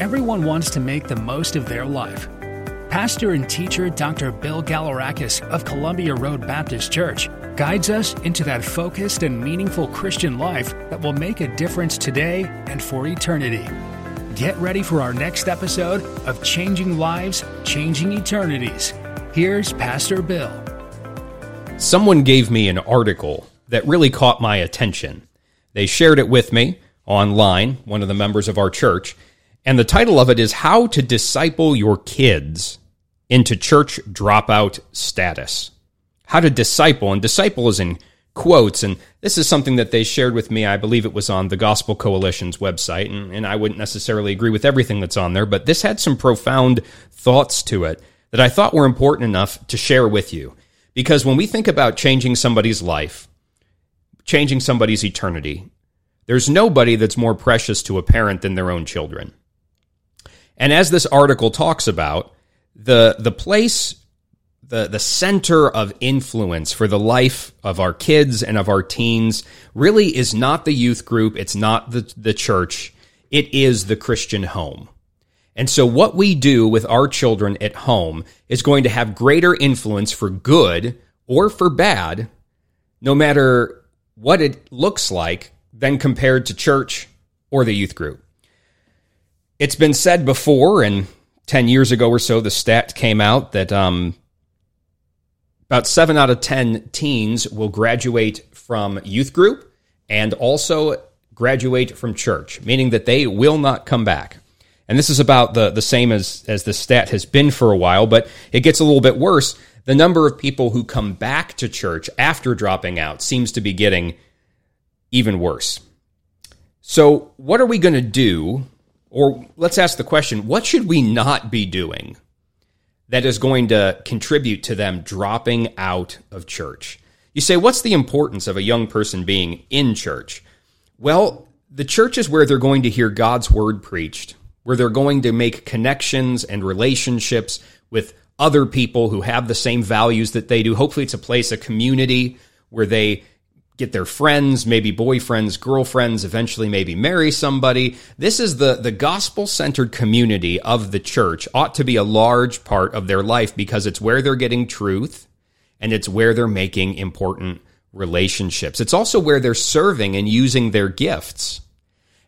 everyone wants to make the most of their life. Pastor and teacher Dr. Bill Galorakis of Columbia Road Baptist Church guides us into that focused and meaningful Christian life that will make a difference today and for eternity. Get ready for our next episode of Changing Lives, Changing Eternities. Here's Pastor Bill. Someone gave me an article that really caught my attention. They shared it with me online, one of the members of our church, and the title of it is How to Disciple Your Kids into church dropout status. How to disciple, and disciple is in quotes, and this is something that they shared with me. I believe it was on the Gospel Coalition's website, and, and I wouldn't necessarily agree with everything that's on there, but this had some profound thoughts to it that I thought were important enough to share with you. Because when we think about changing somebody's life, changing somebody's eternity, there's nobody that's more precious to a parent than their own children. And as this article talks about, the the place the the center of influence for the life of our kids and of our teens really is not the youth group, it's not the the church, it is the Christian home. And so what we do with our children at home is going to have greater influence for good or for bad, no matter what it looks like, than compared to church or the youth group. It's been said before, and 10 years ago or so, the stat came out that um, about seven out of 10 teens will graduate from youth group and also graduate from church, meaning that they will not come back. And this is about the, the same as, as the stat has been for a while, but it gets a little bit worse. The number of people who come back to church after dropping out seems to be getting even worse. So, what are we going to do or let's ask the question what should we not be doing that is going to contribute to them dropping out of church? You say, what's the importance of a young person being in church? Well, the church is where they're going to hear God's word preached, where they're going to make connections and relationships with other people who have the same values that they do. Hopefully, it's a place, a community where they get their friends, maybe boyfriends, girlfriends, eventually maybe marry somebody. This is the, the gospel centered community of the church ought to be a large part of their life because it's where they're getting truth and it's where they're making important relationships. It's also where they're serving and using their gifts.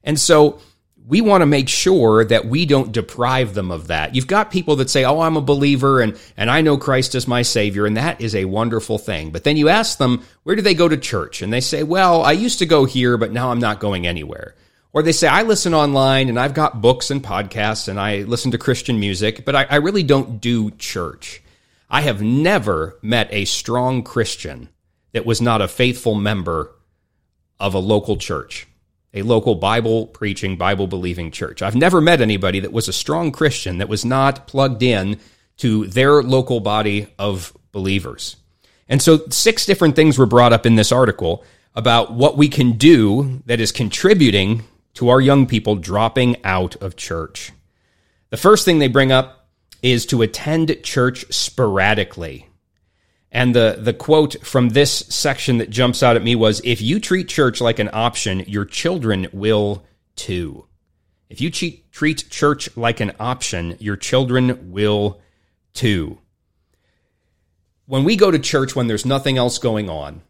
And so we want to make sure that we don't deprive them of that. You've got people that say, Oh, I'm a believer and, and I know Christ is my savior. And that is a wonderful thing. But then you ask them, where do they go to church? And they say, well, I used to go here, but now I'm not going anywhere. Or they say, I listen online and I've got books and podcasts and I listen to Christian music, but I, I really don't do church. I have never met a strong Christian that was not a faithful member of a local church a local Bible preaching, Bible believing church. I've never met anybody that was a strong Christian that was not plugged in to their local body of believers. And so, six different things were brought up in this article about what we can do that is contributing to our young people dropping out of church. The first thing they bring up is to attend church sporadically. And the, the quote from this section that jumps out at me was If you treat church like an option, your children will too. If you treat, treat church like an option, your children will too. When we go to church when there's nothing else going on,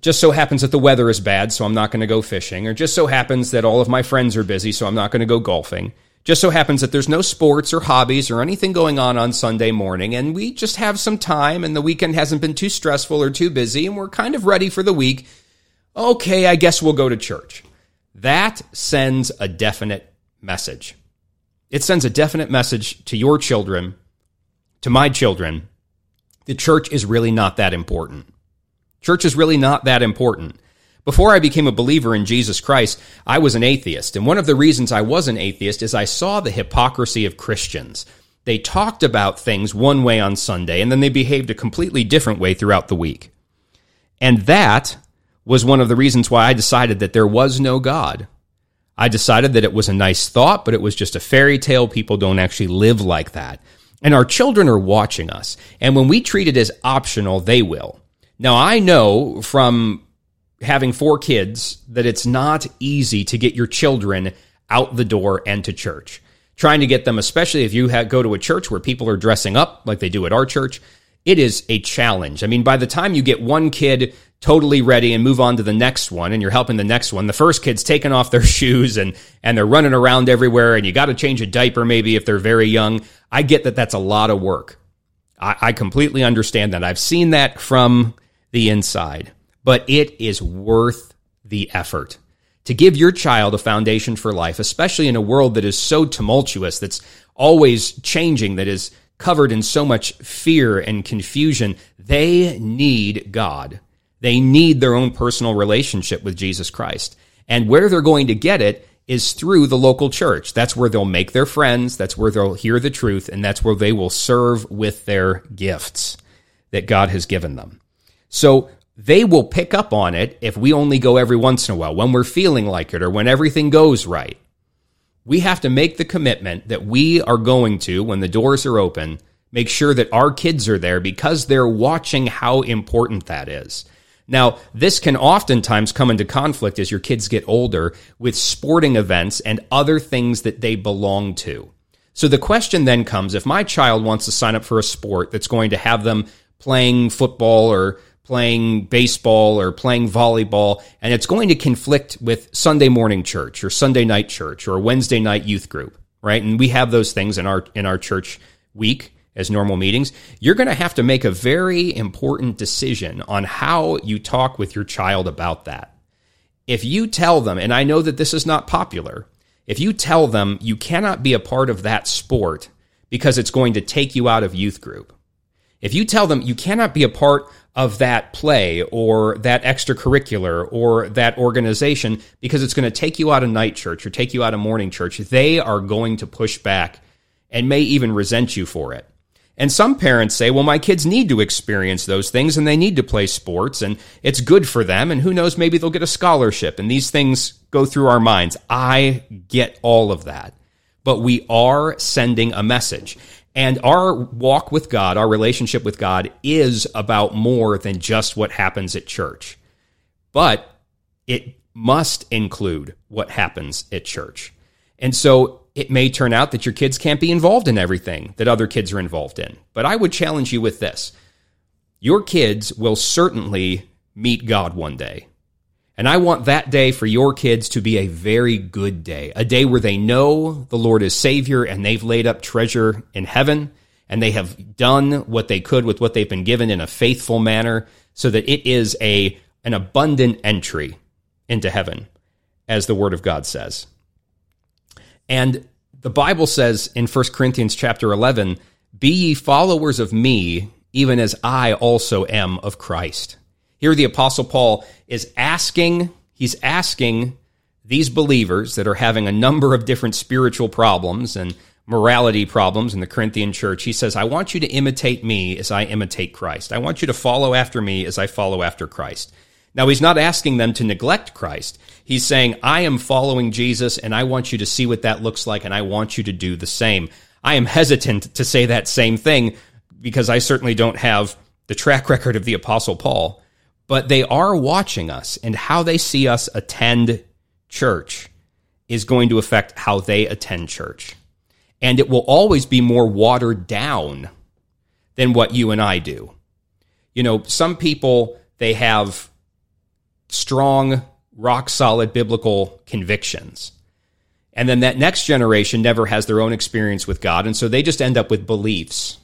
just so happens that the weather is bad, so I'm not going to go fishing, or just so happens that all of my friends are busy, so I'm not going to go golfing. Just so happens that there's no sports or hobbies or anything going on on Sunday morning, and we just have some time, and the weekend hasn't been too stressful or too busy, and we're kind of ready for the week. Okay, I guess we'll go to church. That sends a definite message. It sends a definite message to your children, to my children. The church is really not that important. Church is really not that important. Before I became a believer in Jesus Christ, I was an atheist. And one of the reasons I was an atheist is I saw the hypocrisy of Christians. They talked about things one way on Sunday, and then they behaved a completely different way throughout the week. And that was one of the reasons why I decided that there was no God. I decided that it was a nice thought, but it was just a fairy tale. People don't actually live like that. And our children are watching us. And when we treat it as optional, they will. Now, I know from having four kids that it's not easy to get your children out the door and to church. Trying to get them, especially if you go to a church where people are dressing up like they do at our church, it is a challenge. I mean, by the time you get one kid totally ready and move on to the next one and you're helping the next one, the first kid's taking off their shoes and, and they're running around everywhere and you got to change a diaper maybe if they're very young. I get that that's a lot of work. I, I completely understand that. I've seen that from the inside, but it is worth the effort to give your child a foundation for life, especially in a world that is so tumultuous, that's always changing, that is covered in so much fear and confusion, they need God. They need their own personal relationship with Jesus Christ. And where they're going to get it is through the local church. That's where they'll make their friends, that's where they'll hear the truth, and that's where they will serve with their gifts that God has given them. So they will pick up on it if we only go every once in a while, when we're feeling like it or when everything goes right we have to make the commitment that we are going to, when the doors are open, make sure that our kids are there because they're watching how important that is. Now, this can oftentimes come into conflict as your kids get older with sporting events and other things that they belong to. So the question then comes if my child wants to sign up for a sport that's going to have them playing football or playing baseball or playing volleyball, and it's going to conflict with Sunday morning church or Sunday night church or Wednesday night youth group, right? And we have those things in our in our church week as normal meetings. You're going to have to make a very important decision on how you talk with your child about that. If you tell them, and I know that this is not popular, if you tell them you cannot be a part of that sport because it's going to take you out of youth group, if you tell them you cannot be a part of that play or that extracurricular or that organization because it's going to take you out of night church or take you out of morning church, they are going to push back and may even resent you for it. And some parents say, well, my kids need to experience those things and they need to play sports and it's good for them. And who knows, maybe they'll get a scholarship and these things go through our minds. I get all of that. But we are sending a message. And our walk with God, our relationship with God is about more than just what happens at church. But it must include what happens at church. And so it may turn out that your kids can't be involved in everything that other kids are involved in. But I would challenge you with this your kids will certainly meet God one day. And I want that day for your kids to be a very good day, a day where they know the Lord is Savior and they've laid up treasure in heaven and they have done what they could with what they've been given in a faithful manner so that it is a an abundant entry into heaven as the word of God says. And the Bible says in 1 Corinthians chapter 11, "Be ye followers of me, even as I also am of Christ." Here, the Apostle Paul is asking, he's asking these believers that are having a number of different spiritual problems and morality problems in the Corinthian church. He says, I want you to imitate me as I imitate Christ. I want you to follow after me as I follow after Christ. Now, he's not asking them to neglect Christ. He's saying, I am following Jesus and I want you to see what that looks like and I want you to do the same. I am hesitant to say that same thing because I certainly don't have the track record of the Apostle Paul but they are watching us, and how they see us attend church is going to affect how they attend church. And it will always be more watered down than what you and I do. You know, some people, they have strong, rock solid biblical convictions. And then that next generation never has their own experience with God. And so they just end up with beliefs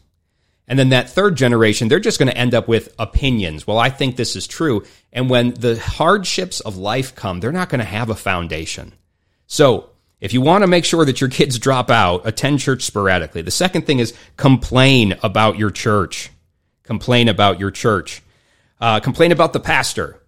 and then that third generation, they're just going to end up with opinions. Well, I think this is true. And when the hardships of life come, they're not going to have a foundation. So, if you want to make sure that your kids drop out, attend church sporadically. The second thing is complain about your church. Complain about your church. Uh, complain about the pastor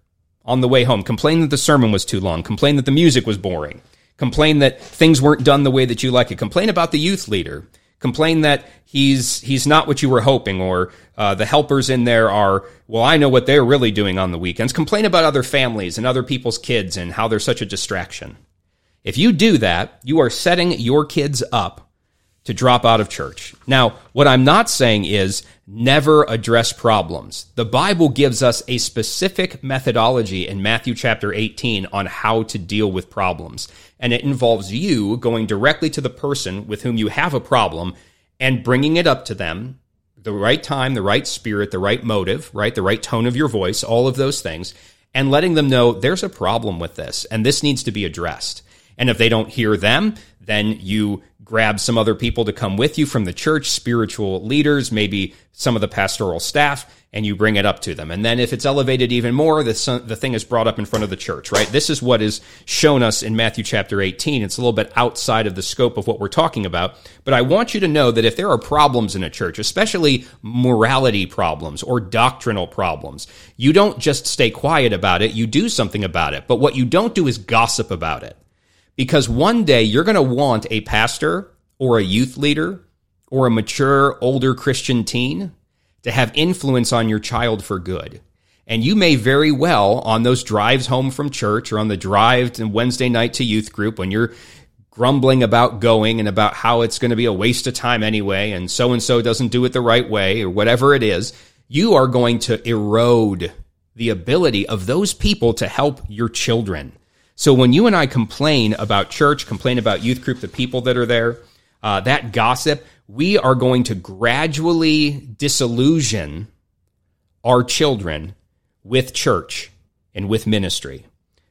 on the way home. Complain that the sermon was too long. Complain that the music was boring. Complain that things weren't done the way that you like it. Complain about the youth leader complain that he's he's not what you were hoping, or uh, the helpers in there are well, I know what they're really doing on the weekends. Complain about other families and other people's kids and how they're such a distraction. If you do that, you are setting your kids up to drop out of church. Now, what I'm not saying is never address problems. The Bible gives us a specific methodology in Matthew chapter 18 on how to deal with problems. And it involves you going directly to the person with whom you have a problem and bringing it up to them, the right time, the right spirit, the right motive, right? The right tone of your voice, all of those things, and letting them know there's a problem with this and this needs to be addressed. And if they don't hear them, then you grab some other people to come with you from the church, spiritual leaders, maybe some of the pastoral staff, and you bring it up to them. And then if it's elevated even more, the, the thing is brought up in front of the church, right? This is what is shown us in Matthew chapter 18. It's a little bit outside of the scope of what we're talking about. But I want you to know that if there are problems in a church, especially morality problems or doctrinal problems, you don't just stay quiet about it. You do something about it. But what you don't do is gossip about it. Because one day you're going to want a pastor or a youth leader or a mature older Christian teen to have influence on your child for good. And you may very well, on those drives home from church or on the drive to Wednesday night to youth group, when you're grumbling about going and about how it's going to be a waste of time anyway, and so and so doesn't do it the right way, or whatever it is, you are going to erode the ability of those people to help your children. So when you and I complain about church, complain about youth group, the people that are there, uh, that gossip, we are going to gradually disillusion our children with church and with ministry.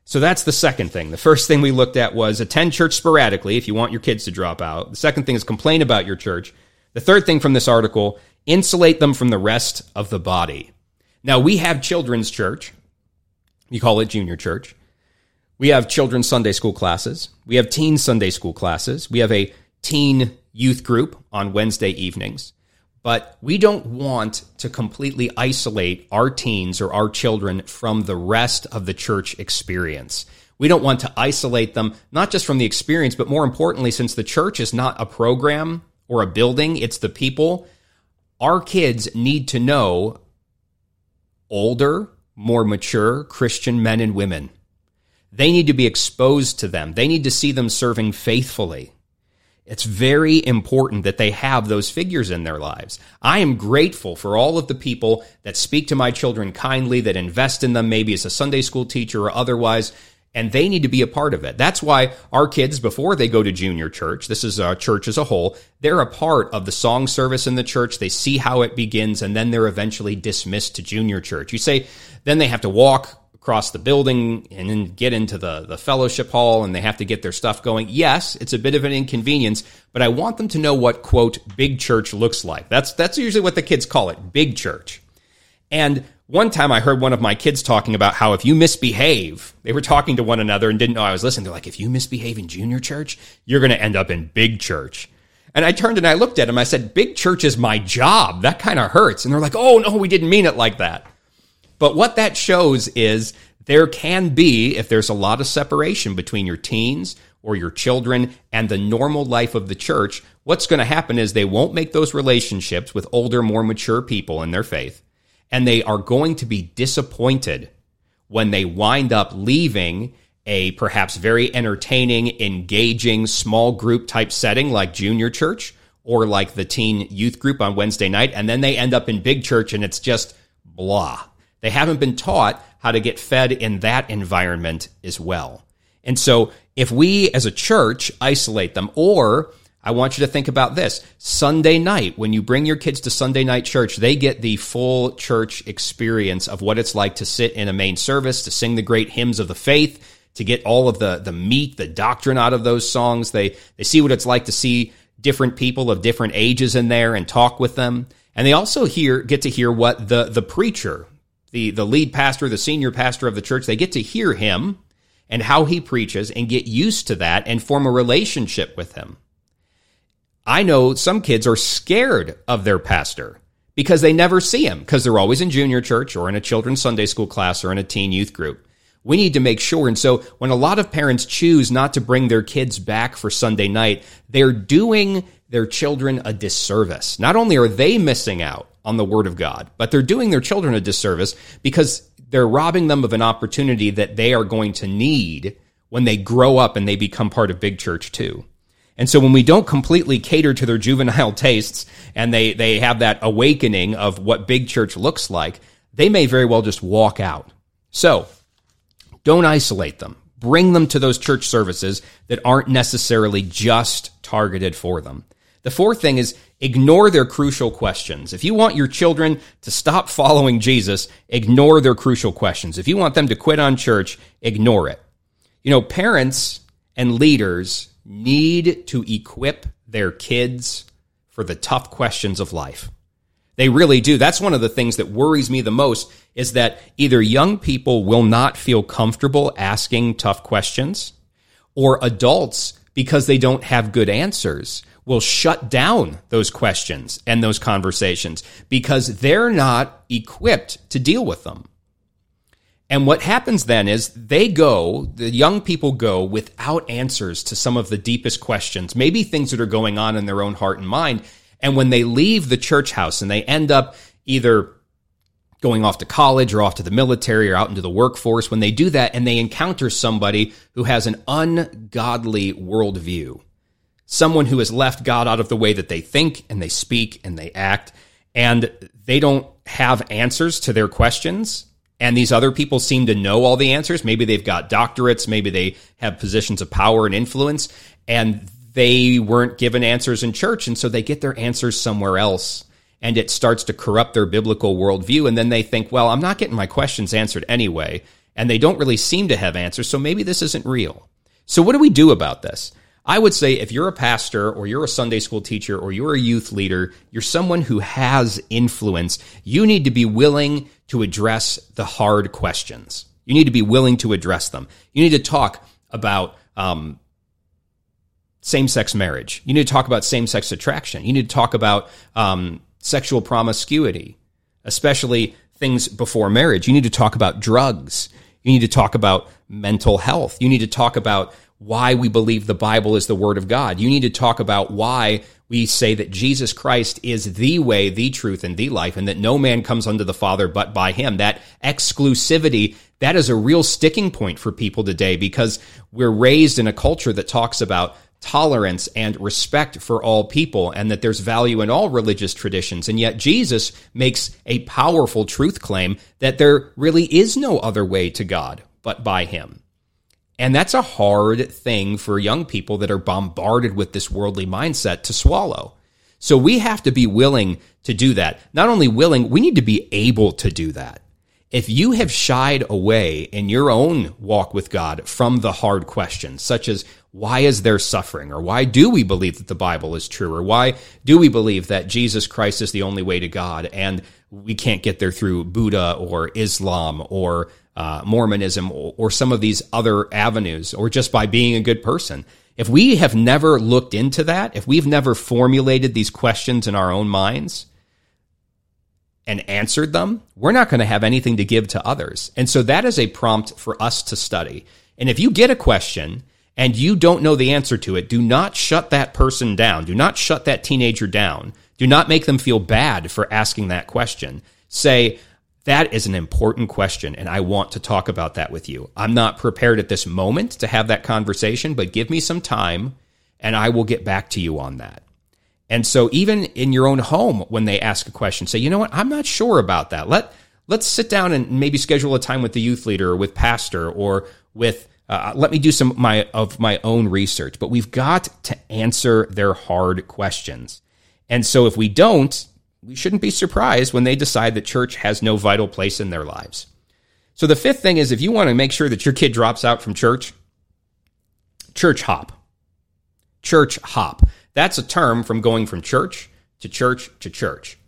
So that's the second thing. The first thing we looked at was attend church sporadically if you want your kids to drop out. The second thing is complain about your church. The third thing from this article, insulate them from the rest of the body. Now we have children's church. You call it junior church. We have children's Sunday school classes. We have teen Sunday school classes. We have a teen youth group on Wednesday evenings. But we don't want to completely isolate our teens or our children from the rest of the church experience. We don't want to isolate them, not just from the experience, but more importantly, since the church is not a program or a building, it's the people. Our kids need to know older, more mature Christian men and women they need to be exposed to them. They need to see them serving faithfully. It's very important that they have those figures in their lives. I am grateful for all of the people that speak to my children kindly, that invest in them, maybe as a Sunday school teacher or otherwise, and they need to be a part of it. That's why our kids, before they go to junior church, this is a church as a whole, they're a part of the song service in the church. They see how it begins, and then they're eventually dismissed to junior church. You say, then they have to walk across the building and then get into the, the fellowship hall and they have to get their stuff going. Yes, it's a bit of an inconvenience, but I want them to know what quote big church looks like. That's that's usually what the kids call it, big church. And one time I heard one of my kids talking about how if you misbehave, they were talking to one another and didn't know I was listening. They're like, if you misbehave in junior church, you're going to end up in big church. And I turned and I looked at him. I said, big church is my job. That kind of hurts. And they're like, oh, no, we didn't mean it like that. But what that shows is there can be, if there's a lot of separation between your teens or your children and the normal life of the church, what's going to happen is they won't make those relationships with older, more mature people in their faith. And they are going to be disappointed when they wind up leaving a perhaps very entertaining, engaging, small group type setting like junior church or like the teen youth group on Wednesday night. And then they end up in big church and it's just blah. They haven't been taught how to get fed in that environment as well. And so if we as a church isolate them, or I want you to think about this Sunday night, when you bring your kids to Sunday night church, they get the full church experience of what it's like to sit in a main service, to sing the great hymns of the faith, to get all of the, the meat, the doctrine out of those songs. They, they see what it's like to see different people of different ages in there and talk with them. And they also hear, get to hear what the, the preacher, the, the lead pastor, the senior pastor of the church, they get to hear him and how he preaches and get used to that and form a relationship with him. I know some kids are scared of their pastor because they never see him because they're always in junior church or in a children's Sunday school class or in a teen youth group. We need to make sure. And so when a lot of parents choose not to bring their kids back for Sunday night, they're doing their children a disservice. Not only are they missing out on the word of God, but they're doing their children a disservice because they're robbing them of an opportunity that they are going to need when they grow up and they become part of big church too. And so when we don't completely cater to their juvenile tastes and they, they have that awakening of what big church looks like, they may very well just walk out. So don't isolate them. Bring them to those church services that aren't necessarily just targeted for them. The fourth thing is ignore their crucial questions. If you want your children to stop following Jesus, ignore their crucial questions. If you want them to quit on church, ignore it. You know, parents and leaders need to equip their kids for the tough questions of life. They really do. That's one of the things that worries me the most is that either young people will not feel comfortable asking tough questions or adults, because they don't have good answers, will shut down those questions and those conversations because they're not equipped to deal with them. And what happens then is they go, the young people go without answers to some of the deepest questions, maybe things that are going on in their own heart and mind. And when they leave the church house and they end up either going off to college or off to the military or out into the workforce, when they do that and they encounter somebody who has an ungodly worldview, someone who has left God out of the way that they think and they speak and they act, and they don't have answers to their questions. And these other people seem to know all the answers. Maybe they've got doctorates. Maybe they have positions of power and influence. And they weren't given answers in church, and so they get their answers somewhere else. And it starts to corrupt their biblical worldview. And then they think, well, I'm not getting my questions answered anyway. And they don't really seem to have answers, so maybe this isn't real. So, what do we do about this? I would say if you're a pastor or you're a Sunday school teacher or you're a youth leader, you're someone who has influence, you need to be willing to address the hard questions. You need to be willing to address them. You need to talk about um, same sex marriage. You need to talk about same sex attraction. You need to talk about um, sexual promiscuity, especially things before marriage. You need to talk about drugs. You need to talk about mental health. You need to talk about why we believe the Bible is the Word of God. You need to talk about why we say that Jesus Christ is the way, the truth, and the life, and that no man comes unto the Father but by Him. That exclusivity, that is a real sticking point for people today because we're raised in a culture that talks about tolerance and respect for all people and that there's value in all religious traditions. And yet Jesus makes a powerful truth claim that there really is no other way to God but by him. And that's a hard thing for young people that are bombarded with this worldly mindset to swallow. So we have to be willing to do that. Not only willing, we need to be able to do that. If you have shied away in your own walk with God from the hard questions, such as why is there suffering? Or why do we believe that the Bible is true? Or why do we believe that Jesus Christ is the only way to God and we can't get there through Buddha or Islam or uh, Mormonism or, or some of these other avenues or just by being a good person? If we have never looked into that, if we've never formulated these questions in our own minds, and answered them, we're not going to have anything to give to others. And so that is a prompt for us to study. And if you get a question and you don't know the answer to it, do not shut that person down. Do not shut that teenager down. Do not make them feel bad for asking that question. Say, that is an important question, and I want to talk about that with you. I'm not prepared at this moment to have that conversation, but give me some time and I will get back to you on that. And so even in your own home, when they ask a question, say, you know what, I'm not sure about that. Let, let's sit down and maybe schedule a time with the youth leader or with pastor or with uh, let me do some my of my own research, but we've got to answer their hard questions. And so if we don't, we shouldn't be surprised when they decide that church has no vital place in their lives. So the fifth thing is if you want to make sure that your kid drops out from church, church hop. Church hop. That's a term from going from church to church to church.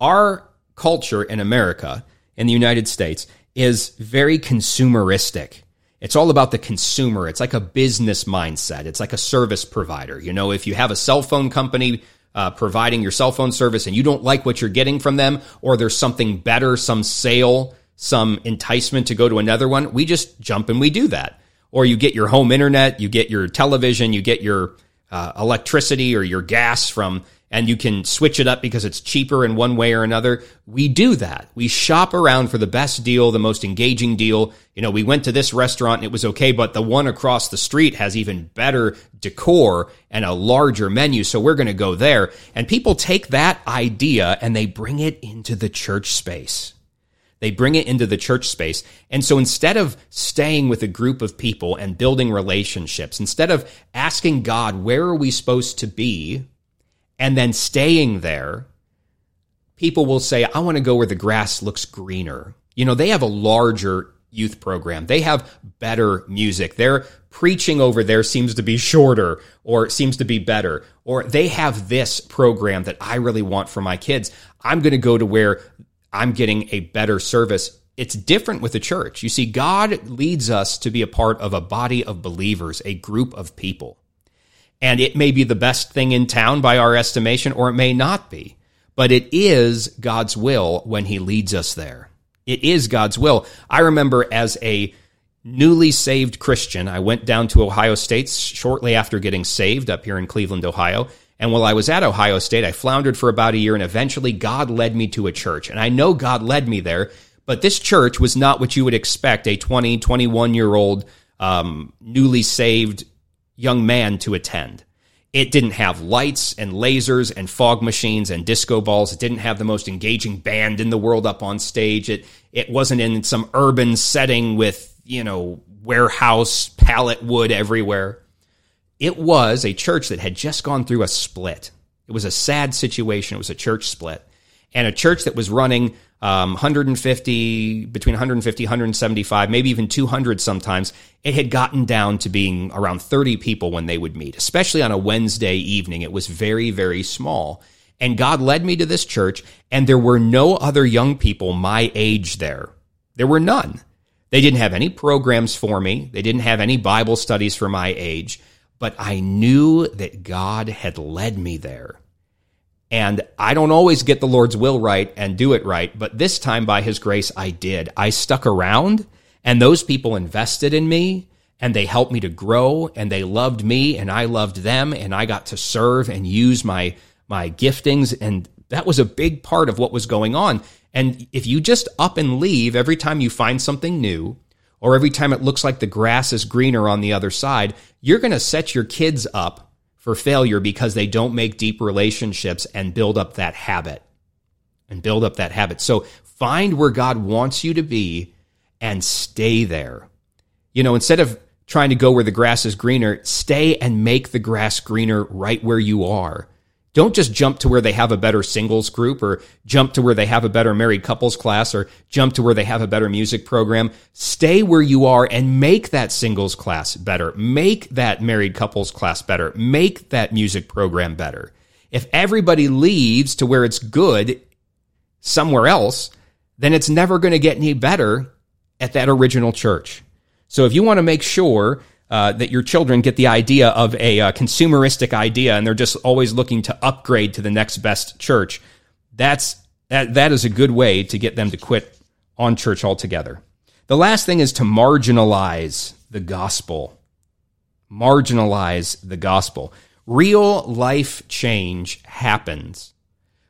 Our culture in America, in the United States, is very consumeristic. It's all about the consumer. It's like a business mindset. It's like a service provider. You know, if you have a cell phone company uh, providing your cell phone service and you don't like what you're getting from them, or there's something better, some sale, some enticement to go to another one, we just jump and we do that. Or you get your home internet, you get your television, you get your uh, electricity or your gas from and you can switch it up because it's cheaper in one way or another. We do that. We shop around for the best deal, the most engaging deal. You know, we went to this restaurant and it was okay, but the one across the street has even better decor and a larger menu. So we're going to go there. And people take that idea and they bring it into the church space. They bring it into the church space. And so instead of staying with a group of people and building relationships, instead of asking God, where are we supposed to be? And then staying there, people will say, I want to go where the grass looks greener. You know, they have a larger youth program. They have better music. Their preaching over there seems to be shorter or seems to be better. Or they have this program that I really want for my kids. I'm going to go to where I'm getting a better service. It's different with the church. You see, God leads us to be a part of a body of believers, a group of people. And it may be the best thing in town by our estimation, or it may not be. But it is God's will when He leads us there. It is God's will. I remember as a newly saved Christian, I went down to Ohio State shortly after getting saved up here in Cleveland, Ohio. And while I was at Ohio State, I floundered for about a year and eventually God led me to a church. And I know God led me there, but this church was not what you would expect a 20, 21 year old, um, newly saved young man to attend. It didn't have lights and lasers and fog machines and disco balls. It didn't have the most engaging band in the world up on stage. It it wasn't in some urban setting with, you know, warehouse pallet wood everywhere. It was a church that had just gone through a split. It was a sad situation. It was a church split. And a church that was running um, 150, between 150, 175, maybe even 200 sometimes. It had gotten down to being around 30 people when they would meet, especially on a Wednesday evening. It was very, very small. And God led me to this church, and there were no other young people my age there. There were none. They didn't have any programs for me. They didn't have any Bible studies for my age, but I knew that God had led me there. And I don't always get the Lord's will right and do it right, but this time by his grace, I did. I stuck around and those people invested in me and they helped me to grow and they loved me and I loved them and I got to serve and use my, my giftings. And that was a big part of what was going on. And if you just up and leave every time you find something new, or every time it looks like the grass is greener on the other side, you're going to set your kids up for failure because they don't make deep relationships and build up that habit and build up that habit. So find where God wants you to be and stay there. You know, instead of trying to go where the grass is greener, stay and make the grass greener right where you are. Don't just jump to where they have a better singles group or jump to where they have a better married couples class or jump to where they have a better music program. Stay where you are and make that singles class better. Make that married couples class better. Make that music program better. If everybody leaves to where it's good somewhere else, then it's never going to get any better at that original church. So if you want to make sure uh, that your children get the idea of a uh, consumeristic idea and they're just always looking to upgrade to the next best church. That's that, that is a good way to get them to quit on church altogether. The last thing is to marginalize the gospel. Marginalize the gospel. Real life change happens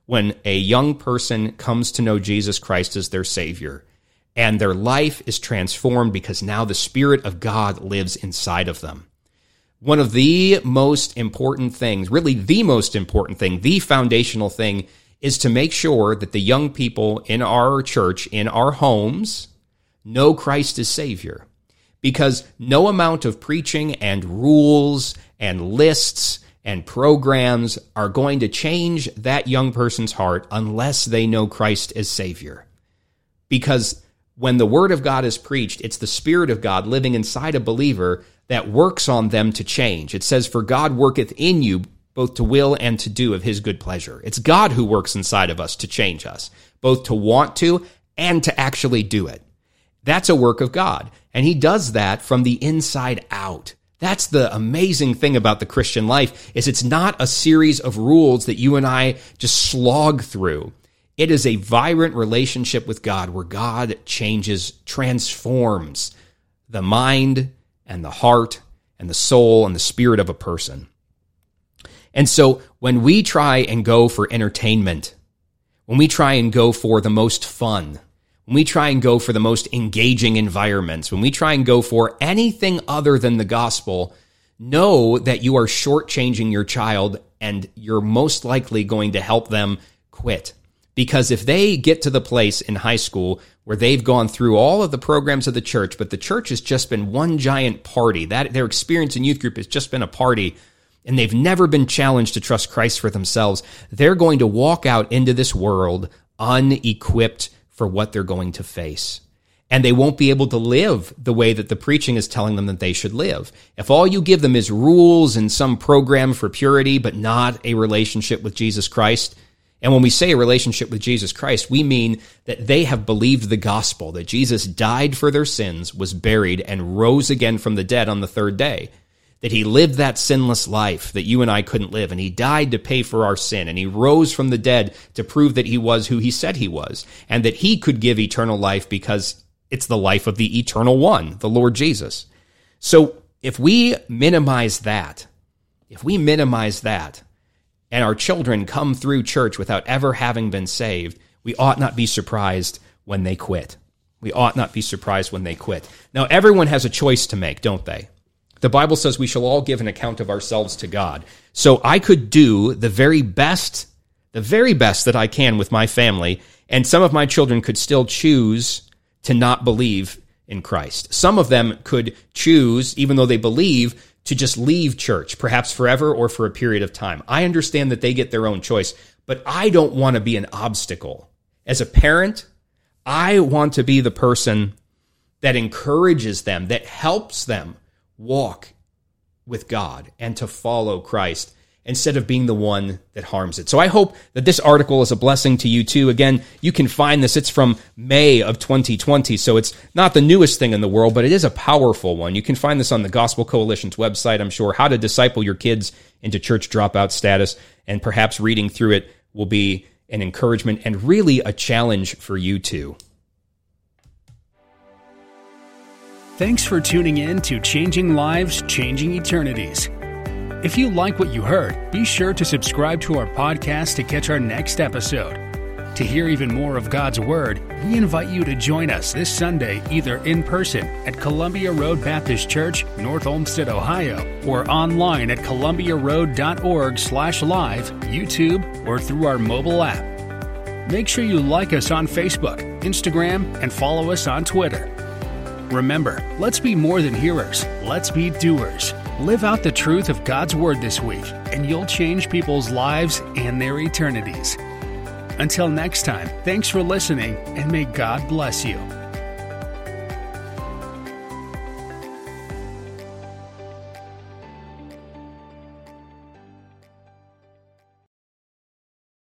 when a young person comes to know Jesus Christ as their Savior and their life is transformed because now the Spirit of God lives inside of them. One of the most important things, really the most important thing, the foundational thing, is to make sure that the young people in our church, in our homes, know Christ as Savior. Because no amount of preaching and rules and lists and programs are going to change that young person's heart unless they know Christ as Savior. Because when the word of God is preached, it's the spirit of God living inside a believer that works on them to change. It says, For God worketh in you both to will and to do of his good pleasure. It's God who works inside of us to change us, both to want to and to actually do it. That's a work of God. And he does that from the inside out. That's the amazing thing about the Christian life is it's not a series of rules that you and I just slog through. It is a vibrant relationship with God where God changes, transforms the mind and the heart and the soul and the spirit of a person. And so when we try and go for entertainment, when we try and go for the most fun, when we try and go for the most engaging environments, when we try and go for anything other than the gospel, know that you are shortchanging your child and you're most likely going to help them quit. Because if they get to the place in high school where they've gone through all of the programs of the church, but the church has just been one giant party, that their experience in youth group has just been a party, and they've never been challenged to trust Christ for themselves, they're going to walk out into this world unequipped for what they're going to face. And they won't be able to live the way that the preaching is telling them that they should live. If all you give them is rules and some program for purity, but not a relationship with Jesus Christ, and when we say a relationship with Jesus Christ, we mean that they have believed the gospel, that Jesus died for their sins, was buried, and rose again from the dead on the third day. That he lived that sinless life that you and I couldn't live, and he died to pay for our sin, and he rose from the dead to prove that he was who he said he was, and that he could give eternal life because it's the life of the eternal one, the Lord Jesus. So if we minimize that, if we minimize that, and our children come through church without ever having been saved, we ought not be surprised when they quit. We ought not be surprised when they quit. Now, everyone has a choice to make, don't they? The Bible says we shall all give an account of ourselves to God. So I could do the very best, the very best that I can with my family, and some of my children could still choose to not believe in Christ. Some of them could choose, even though they believe, to just leave church, perhaps forever or for a period of time. I understand that they get their own choice, but I don't want to be an obstacle. As a parent, I want to be the person that encourages them, that helps them walk with God and to follow Christ instead of being the one that harms it. So I hope that this article is a blessing to you too. Again, you can find this. It's from May of 2020. So it's not the newest thing in the world, but it is a powerful one. You can find this on the Gospel Coalition's website, I'm sure, how to disciple your kids into church dropout status. And perhaps reading through it will be an encouragement and really a challenge for you too. Thanks for tuning in to Changing Lives, Changing Eternities. If you like what you heard, be sure to subscribe to our podcast to catch our next episode. To hear even more of God's Word, we invite you to join us this Sunday either in person at Columbia Road Baptist Church, North Olmsted, Ohio, or online at columbiaroad.org slash live, YouTube, or through our mobile app. Make sure you like us on Facebook, Instagram, and follow us on Twitter. Remember, let's be more than hearers, let's be doers. Live out the truth of God's Word this week, and you'll change people's lives and their eternities. Until next time, thanks for listening, and may God bless you.